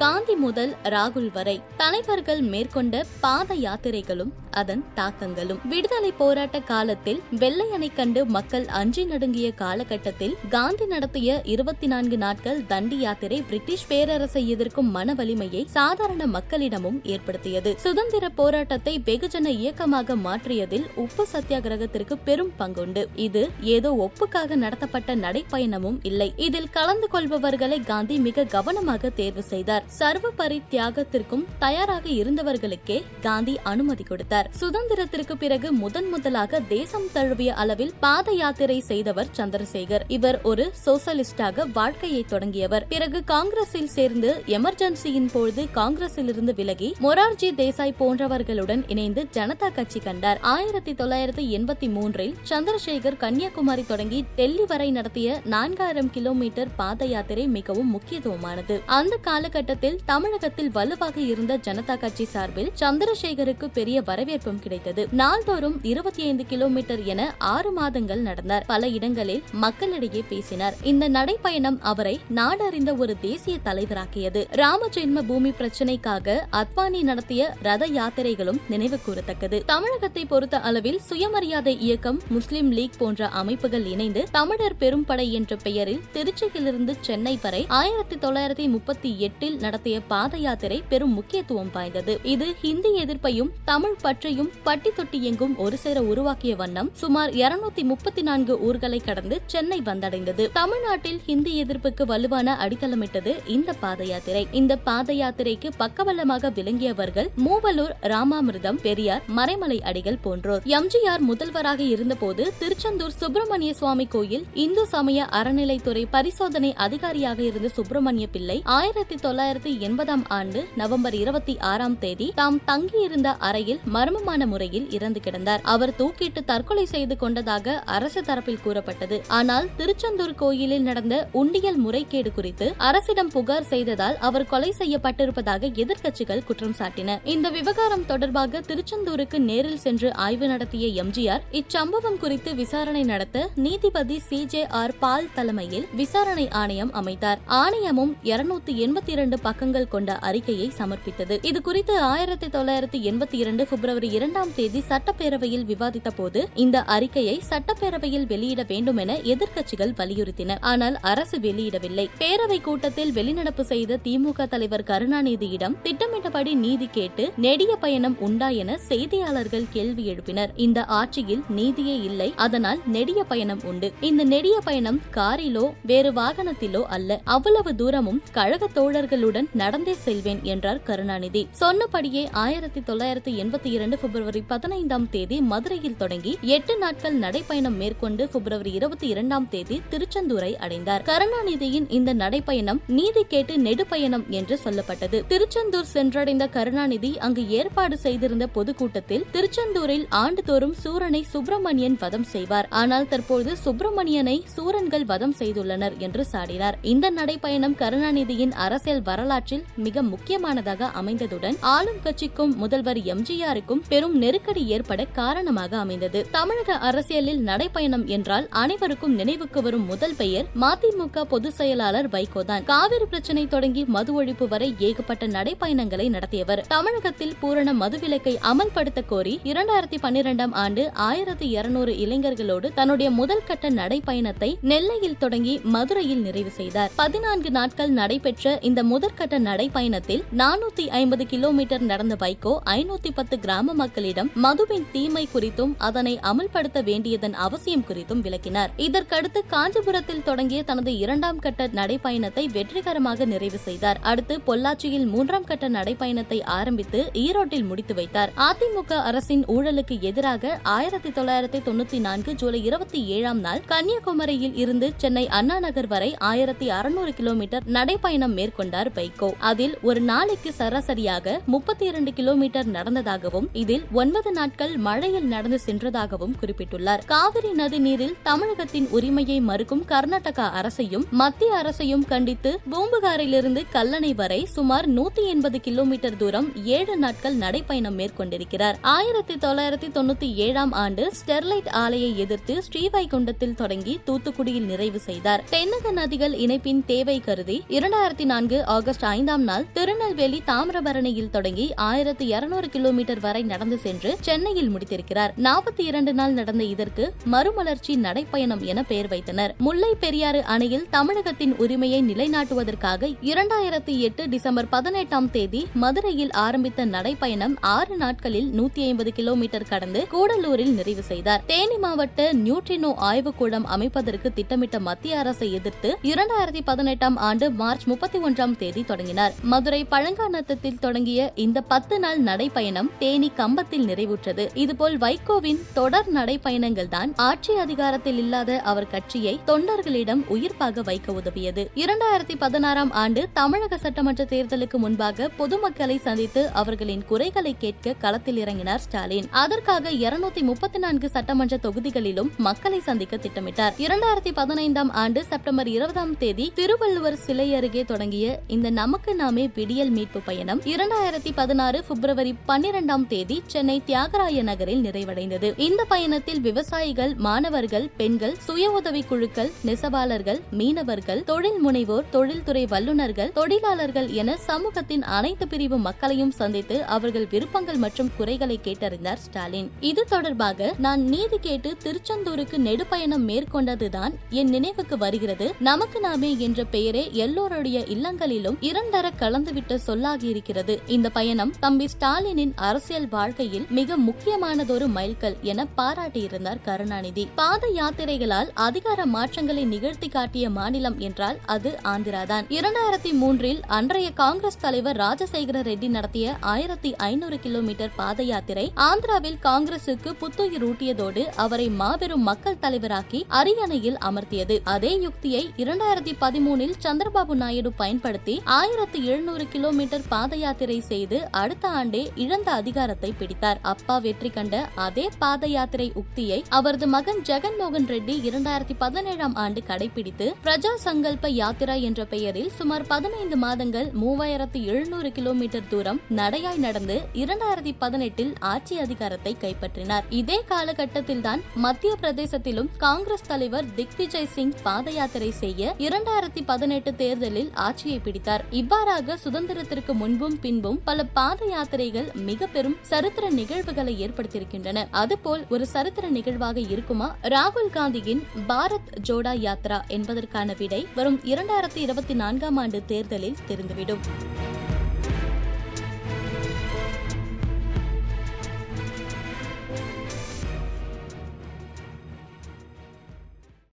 காந்தி முதல் ராகுல் வரை தலைவர்கள் மேற்கொண்ட பாத யாத்திரைகளும் அதன் தாக்கங்களும். விடுதலை போராட்ட காலத்தில் வெள்ளையனை கண்டு மக்கள் அஞ்சி நடுங்கிய காலகட்டத்தில் காந்தி நடத்திய இருபத்தி நான்கு நாட்கள் தண்டி யாத்திரை பிரிட்டிஷ் பேரரசை எதிர்க்கும் மன வலிமையை சாதாரண மக்களிடமும் ஏற்படுத்தியது. சுதந்திர போராட்டத்தை வெகுஜன இயக்கமாக மாற்றியதில் உப்பு சத்தியாகிரகத்திற்கு பெரும் பங்குண்டு. இது ஏதோ ஒப்புக்காக நடத்தப்பட்ட நடைப்பயணமும் இல்லை. இதில் கலந்து கொள்பவர்களை காந்தி மிக கவனமாக தேர்வு செய்தார். சர்வபரி தியாகத்திற்கும் தயாராக இருந்தவர்களுக்கே காந்தி அனுமதி கொடுத்தார். சுதந்திரத்திற்கு பிறகு முதன் முதலாக தேசம் தழுவிய அளவில் பாத யாத்திரை செய்தவர் சந்திரசேகர். இவர் ஒரு சோசலிஸ்டாக வாழ்க்கையை தொடங்கியவர். பிறகு காங்கிரஸில் சேர்ந்து எமர்ஜென்சியின் பொழுது காங்கிரஸில் இருந்து விலகி மொரார்ஜி தேசாய் போன்றவர்களுடன் இணைந்து ஜனதா கட்சி கண்டார். ஆயிரத்தி தொள்ளாயிரத்தி எண்பத்தி மூன்றில் சந்திரசேகர் கன்னியாகுமரி தொடங்கி டெல்லி வரை நடத்திய நான்காயிரம் கிலோமீட்டர் பாத யாத்திரை மிகவும் முக்கியத்துவமானது. அந்த காலகட்டத்தில் தமிழகத்தில் வலுவாக இருந்த ஜனதா கட்சி சார்பில் சந்திரசேகருக்கு பெரிய வரவேற்பும் கிடைத்தது. நாள்தோறும் இருபத்தி ஐந்து கிலோமீட்டர் என ஆறு மாதங்கள் நடந்தார். பல இடங்களில் மக்களிடையே பேசினார். இந்த நடைப்பயணம் அவரை நாடறிந்த ஒரு தேசிய தலைவராக்கியது. ராம ஜென்ம பூமி பிரச்சினைக்காக அத்வானி நடத்திய ரத யாத்திரைகளும் நினைவு கூறத்தக்கது. தமிழகத்தை பொறுத்த அளவில் சுயமரியாதை இயக்கம் முஸ்லிம் லீக் போன்ற அமைப்புகள் இணைந்து தமிழர் பெரும்படை என்ற பெயரில் திருச்சியிலிருந்து சென்னை வரை ஆயிரத்தி தொள்ளாயிரத்தி முப்பத்தி எட்டில் நடத்திய பாத யாத்திரை பெரும் முக்கியத்துவம் வாய்ந்தது. இது ஹிந்தி எதிர்ப்பையும் தமிழ் பற்றையும் பட்டி தொட்டி எங்கும் ஒரு சேர உருவாக்கிய வண்ணம் சுமார் இருநூத்தி முப்பத்தி நான்கு ஊர்களை கடந்து சென்னை வந்தடைந்தது. தமிழ்நாட்டில் ஹிந்தி எதிர்ப்புக்கு வலுவான அடித்தளமிட்டது இந்த பாத யாத்திரை. இந்த பாத யாத்திரைக்கு பக்கபலமாக விளங்கியவர்கள் மூவலூர் ராமாமிர்தம் பெரியார் மறைமலை அடிகள் போன்றோர். எம்ஜிஆர் முதல்வராக இருந்தபோது திருச்செந்தூர் சுப்பிரமணிய சுவாமி கோயில் இந்து சமய அறநிலைத்துறை பரிசோதனை அதிகாரியாக இருந்த சுப்பிரமணிய பிள்ளை ஆயிரத்தி தொள்ளாயிரத்தி எண்பதாம் ஆண்டு நவம்பர் இருபத்தி ஆறாம் தேதி தாம் தங்கியிருந்த அறையில் மர்மமான முறையில் இறந்து கிடந்தார். அவர் தூக்கிட்டு தற்கொலை செய்து கொண்டதாக அரசு தரப்பில் கூறப்பட்டது. ஆனால் திருச்செந்தூர் கோயிலில் நடந்த உண்டியல் முறைகேடு குறித்து அரசிடம் புகார் செய்ததால் அவர் கொலை செய்யப்பட்டிருப்பதாக எதிர்க்கட்சிகள் குற்றம் சாட்டின. இந்த விவகாரம் தொடர்பாக திருச்செந்தூருக்கு நேரில் சென்று ஆய்வு நடத்திய எம்ஜிஆர் இச்சம்பவம் குறித்து விசாரணை நடத்த நீதிபதி சி ஜே ஆர் பால் தலைமையில் விசாரணை ஆணையம் அமைத்தார். ஆணையமும் இருநூத்தி எண்பத்தி இரண்டு பக்கங்கள் கொண்ட அறிக்கையை சமர்ப்பித்தது. இது குறித்து ஆயிரத்தி தொள்ளாயிரத்தி எண்பத்தி இரண்டு பிப்ரவரி இரண்டாம் தேதி சட்டப்பேரவையில் விவாதித்த போது இந்த அறிக்கையை சட்டப்பேரவையில் வெளியிட வேண்டும் என எதிர்க்கட்சிகள் வலியுறுத்தின. ஆனால் அரசு வெளியிடவில்லை. பேரவை கூட்டத்தில் வெளிநடப்பு செய்த திமுக தலைவர் கருணாநிதியிடம் திட்டமிட்டபடி நீதி கேட்டு நெடிய பயணம் உண்டா என செய்தியாளர்கள் கேள்வி எழுப்பினர். இந்த ஆட்சியில் நீதியே இல்லை. அதனால் நெடிய பயணம் உண்டு. இந்த நெடிய பயணம் காரிலோ வேறு வாகனத்திலோ அல்ல. அவ்வளவு தூரமும் கழக தோழர்களுடன் உறுதியுடன் நடந்தே செல்வேன் என்றார் கருணாநிதி. சொன்னபடியே ஆயிரத்தி தொள்ளாயிரத்தி எண்பத்தி இரண்டு பிப்ரவரி பதினைந்தாம் தேதி மதுரையில் தொடங்கி எட்டு நாட்கள் நடைப்பயணம் மேற்கொண்டு பிப்ரவரி இருபத்தி இரண்டாம் தேதி திருச்செந்தூரை அடைந்தார். கருணாநிதியின் இந்த நடைப்பயணம் நீதி கேட்டு நெடுப்பயணம் என்று சொல்லப்பட்டது. திருச்செந்தூர் சென்றடைந்த கருணாநிதி அங்கு ஏற்பாடு செய்திருந்த பொதுக்கூட்டத்தில் திருச்செந்தூரில் ஆண்டுதோறும் சூரனை சுப்பிரமணியன் வதம் செய்வார். ஆனால் தற்போது சுப்பிரமணியனை சூரன்கள் வதம் செய்துள்ளனர் என்று சாடினார். இந்த நடைப்பயணம் கருணாநிதியின் அரசியல் வரலாற்றில் மிக முக்கியமானதாக அமைந்ததுடன் ஆளும் கட்சிக்கும் முதல்வர் எம்ஜிஆருக்கும் பெரும் நெருக்கடி ஏற்பட காரணமாக அமைந்தது. தமிழக அரசியலில் நடைபயணம் என்றால் அனைவருக்கும் நினைவுக்கு வரும் முதல் பெயர் மதிமுக பொதுச் செயலாளர் வைகோதான் காவிரி பிரச்சினை தொடங்கி மது ஒழிப்பு வரை ஏகப்பட்ட நடைபயணங்களை நடத்தியவர். தமிழகத்தில் பூரண மதுவிலக்கை அமல்படுத்த கோரி இரண்டாயிரத்தி பன்னிரெண்டாம் ஆண்டு ஆயிரத்தி இருநூறு இளைஞர்களோடு தன்னுடைய முதல் கட்ட நடைபயணத்தை நெல்லையில் தொடங்கி மதுரையில் நிறைவு செய்தார். பதினான்கு நாட்கள் நடைபெற்ற இந்த முதற்கட்ட நடைப்பயணத்தில் நானூத்தி ஐம்பது கிலோமீட்டர் நடந்த வைகோ ஐநூத்தி பத்து கிராம மக்களிடம் மதுவின் தீமை குறித்தும் அதனை அமல்படுத்த வேண்டியதன் அவசியம் குறித்தும் விளக்கினார். இதற்கடுத்து காஞ்சிபுரத்தில் தொடங்கிய தனது இரண்டாம் கட்ட நடைப்பயணத்தை வெற்றிகரமாக நிறைவு செய்தார். அடுத்து பொள்ளாச்சியில் மூன்றாம் கட்ட நடைப்பயணத்தை ஆரம்பித்து ஈரோட்டில் முடித்து வைத்தார். அதிமுக அரசின் ஊழலுக்கு எதிராக ஆயிரத்தி தொள்ளாயிரத்தி தொண்ணூத்தி நான்கு ஜூலை இருபத்தி ஏழாம் நாள் கன்னியாகுமரியில் இருந்து சென்னை அண்ணா நகர் வரை ஆயிரத்தி அறுநூறு கிலோமீட்டர் நடைப்பயணம் மேற்கொண்டார் வைகோ அதில் ஒரு நாளைக்கு சராசரியாக முப்பத்தி இரண்டு கிலோமீட்டர் நடந்ததாகவும் இதில் ஒன்பது நாட்கள் மழையில் நடந்து சென்றதாகவும் குறிப்பிட்டுள்ளார். காவிரி நதி நீரில் தமிழகத்தின் உரிமையை மறுக்கும் கர்நாடகா அரசையும் மத்திய அரசையும் கண்டித்து பூம்புகாரிலிருந்து கல்லணை வரை சுமார் நூத்தி எண்பது கிலோமீட்டர் தூரம் ஏழு நாட்கள் நடைப்பயணம் மேற்கொண்டிருக்கிறார். ஆயிரத்தி தொள்ளாயிரத்தி தொண்ணூத்தி ஏழாம் ஆண்டு ஸ்டெர்லைட் ஆலையை எதிர்த்து ஸ்ரீவைகுண்டத்தில் தொடங்கி தூத்துக்குடியில் நிறைவு செய்தார். தென்னக நதிகள் இணைப்பின் தேவை கருதி இரண்டாயிரத்தி நான்கு ஆகஸ்ட் ஐந்தாம் நாள் திருநெல்வேலி தாமிரபரணியில் தொடங்கி ஆயிரத்தி இருநூறு கிலோமீட்டர் வரை நடந்து சென்று சென்னையில் முடித்திருக்கிறார். நாற்பத்தி இரண்டு நாள் நடந்த இதற்கு மறுமலர்ச்சி நடைப்பயணம் என பெயர் வைத்தனர். முல்லை பெரியாறு அணையில் தமிழகத்தின் உரிமையை நிலைநாட்டுவதற்காக இரண்டாயிரத்தி எட்டு டிசம்பர் பதினெட்டாம் தேதி மதுரையில் ஆரம்பித்த நடைப்பயணம் ஆறு நாட்களில் நூத்தி ஐம்பது கிலோமீட்டர் கடந்து கூடலூரில் நிறைவு செய்தார். தேனி மாவட்ட நியூட்ரினோ ஆய்வுக்கூடம் அமைப்பதற்கு திட்டமிட்ட மத்திய அரசை எதிர்த்து இரண்டாயிரத்தி பதினெட்டாம் ஆண்டு மார்ச் முப்பத்தி ஒன்றாம் தேதி தொடங்கினார். மதுரை பழங்காநத்தத்தில் தொடங்கிய இந்த பத்து நாள் நடைப்பயணம் தேனி கம்பத்தில் நிறைவுற்றது. இதுபோல் வைகோவின் தொடர் நடைப்பயணங்கள் தான் ஆட்சி அதிகாரத்தில் இல்லாத அவர் கட்சியை தொண்டர்களிடம் உயிர்ப்பாக வைக்க உதவியது. இரண்டாயிரத்தி பதினாறாம் ஆண்டு தமிழக சட்டமன்ற தேர்தலுக்கு முன்பாக பொதுமக்களை சந்தித்து அவர்களின் குறைகளை கேட்க களத்தில் இறங்கினார் ஸ்டாலின். அதற்காக இருநூத்தி முப்பத்தி நான்கு சட்டமன்ற தொகுதிகளிலும் மக்களை சந்திக்க திட்டமிட்டார். இரண்டாயிரத்தி பதினைந்தாம் ஆண்டு செப்டம்பர் இருபதாம் தேதி திருவள்ளுவர் சிலை அருகே தொடங்கிய இந்த நமக்கு நாமே விடியல் மீட்பு பயணம் இரண்டாயிரத்தி பதினாறு பிப்ரவரி பன்னிரெண்டாம் தேதி சென்னை தியாகராய நகரில் நிறைவடைந்தது. இந்த பயணத்தில் விவசாயிகள் மாணவர்கள் பெண்கள் சுய உதவி குழுக்கள் நெசவாளர்கள் மீனவர்கள் தொழில் முனைவோர் தொழில்துறை வல்லுநர்கள் தொழிலாளர்கள் என சமூகத்தின் அனைத்து பிரிவு மக்களையும் சந்தித்து அவர்கள் விருப்பங்கள் மற்றும் குறைகளை கேட்டறிந்தார் ஸ்டாலின். இது தொடர்பாக நான் நீதி கேட்டு திருச்செந்தூருக்கு நெடுப்பயணம் மேற்கொண்டதுதான் என் நினைவுக்கு வருகிறது. நமக்கு நாமே என்ற பெயரே எல்லோருடைய இல்லங்களிலும் இரண்டர கலந்துவிட்ட சொல்லாகி இருக்கிறது இந்த பயணம் தம்பி ஸ்டாலினின் அரசியல் வாழ்க்கையில் மிக முக்கியமானதொரு மைல்கல் என பாராட்டியிருந்தார் கருணாநிதி. பாத யாத்திரைகளால் அதிகார மாற்றங்களை நிகழ்த்தி காட்டிய மாநிலம் என்றால் அது ஆந்திராதான். இரண்டாயிரத்தி மூன்றில் அன்றைய காங்கிரஸ் தலைவர் ராஜசேகர ரெட்டி நடத்திய ஆயிரத்தி ஐநூறு கிலோமீட்டர் பாத யாத்திரை ஆந்திராவில் காங்கிரசுக்கு புத்துயிர் ஊட்டியதோடு அவரை மாபெரும் மக்கள் தலைவராக்கி அரியணையில் அமர்த்தியது. அதே யுக்தியை இரண்டாயிரத்தி பதிமூனில் சந்திரபாபு நாயுடு பயன்படுத்தி ஆயிரத்தி எழுநூறு கிலோமீட்டர் பாத யாத்திரை செய்து அடுத்த ஆண்டே இழந்த அதிகாரத்தை பிடித்தார். அப்பா வெற்றி கண்ட அதே பாத யாத்திரை உக்தியை அவரது மகன் ஜெகன்மோகன் ரெட்டி இரண்டாயிரத்தி பதினேழாம் ஆண்டு கடைபிடித்து பிரஜா சங்கல்ப யாத்திரா என்ற பெயரில் சுமார் பதினைந்து மாதங்கள் மூவாயிரத்தி எழுநூறு கிலோமீட்டர் தூரம் நடையாய் நடந்து இரண்டாயிரத்தி பதினெட்டில் ஆட்சி அதிகாரத்தை கைப்பற்றினார். இதே காலகட்டத்தில்தான் மத்திய பிரதேசத்திலும் காங்கிரஸ் தலைவர் திக்விஜய் சிங் பாத யாத்திரை செய்ய இரண்டாயிரத்தி பதினெட்டு தேர்தலில் ஆட்சியை பிடித்தார். இவ்வாறாக சுதந்திரத்திற்கு முன்பும் பின்பும் பல பாத யாத்திரைகள் மிக பெரும் சரித்திர நிகழ்வுகளை ஏற்படுத்தியிருக்கின்றன. அதுபோல் ஒரு சரித்திர நிகழ்வாக இருக்குமா? ராகுல் காந்தியின் பாரத் ஜோடா யாத்ரா என்பதற்கான விடை வரும் இரண்டாயிரத்தி இருபத்தி நான்காம் ஆண்டு தேர்தலில் தெரிந்துவிடும்.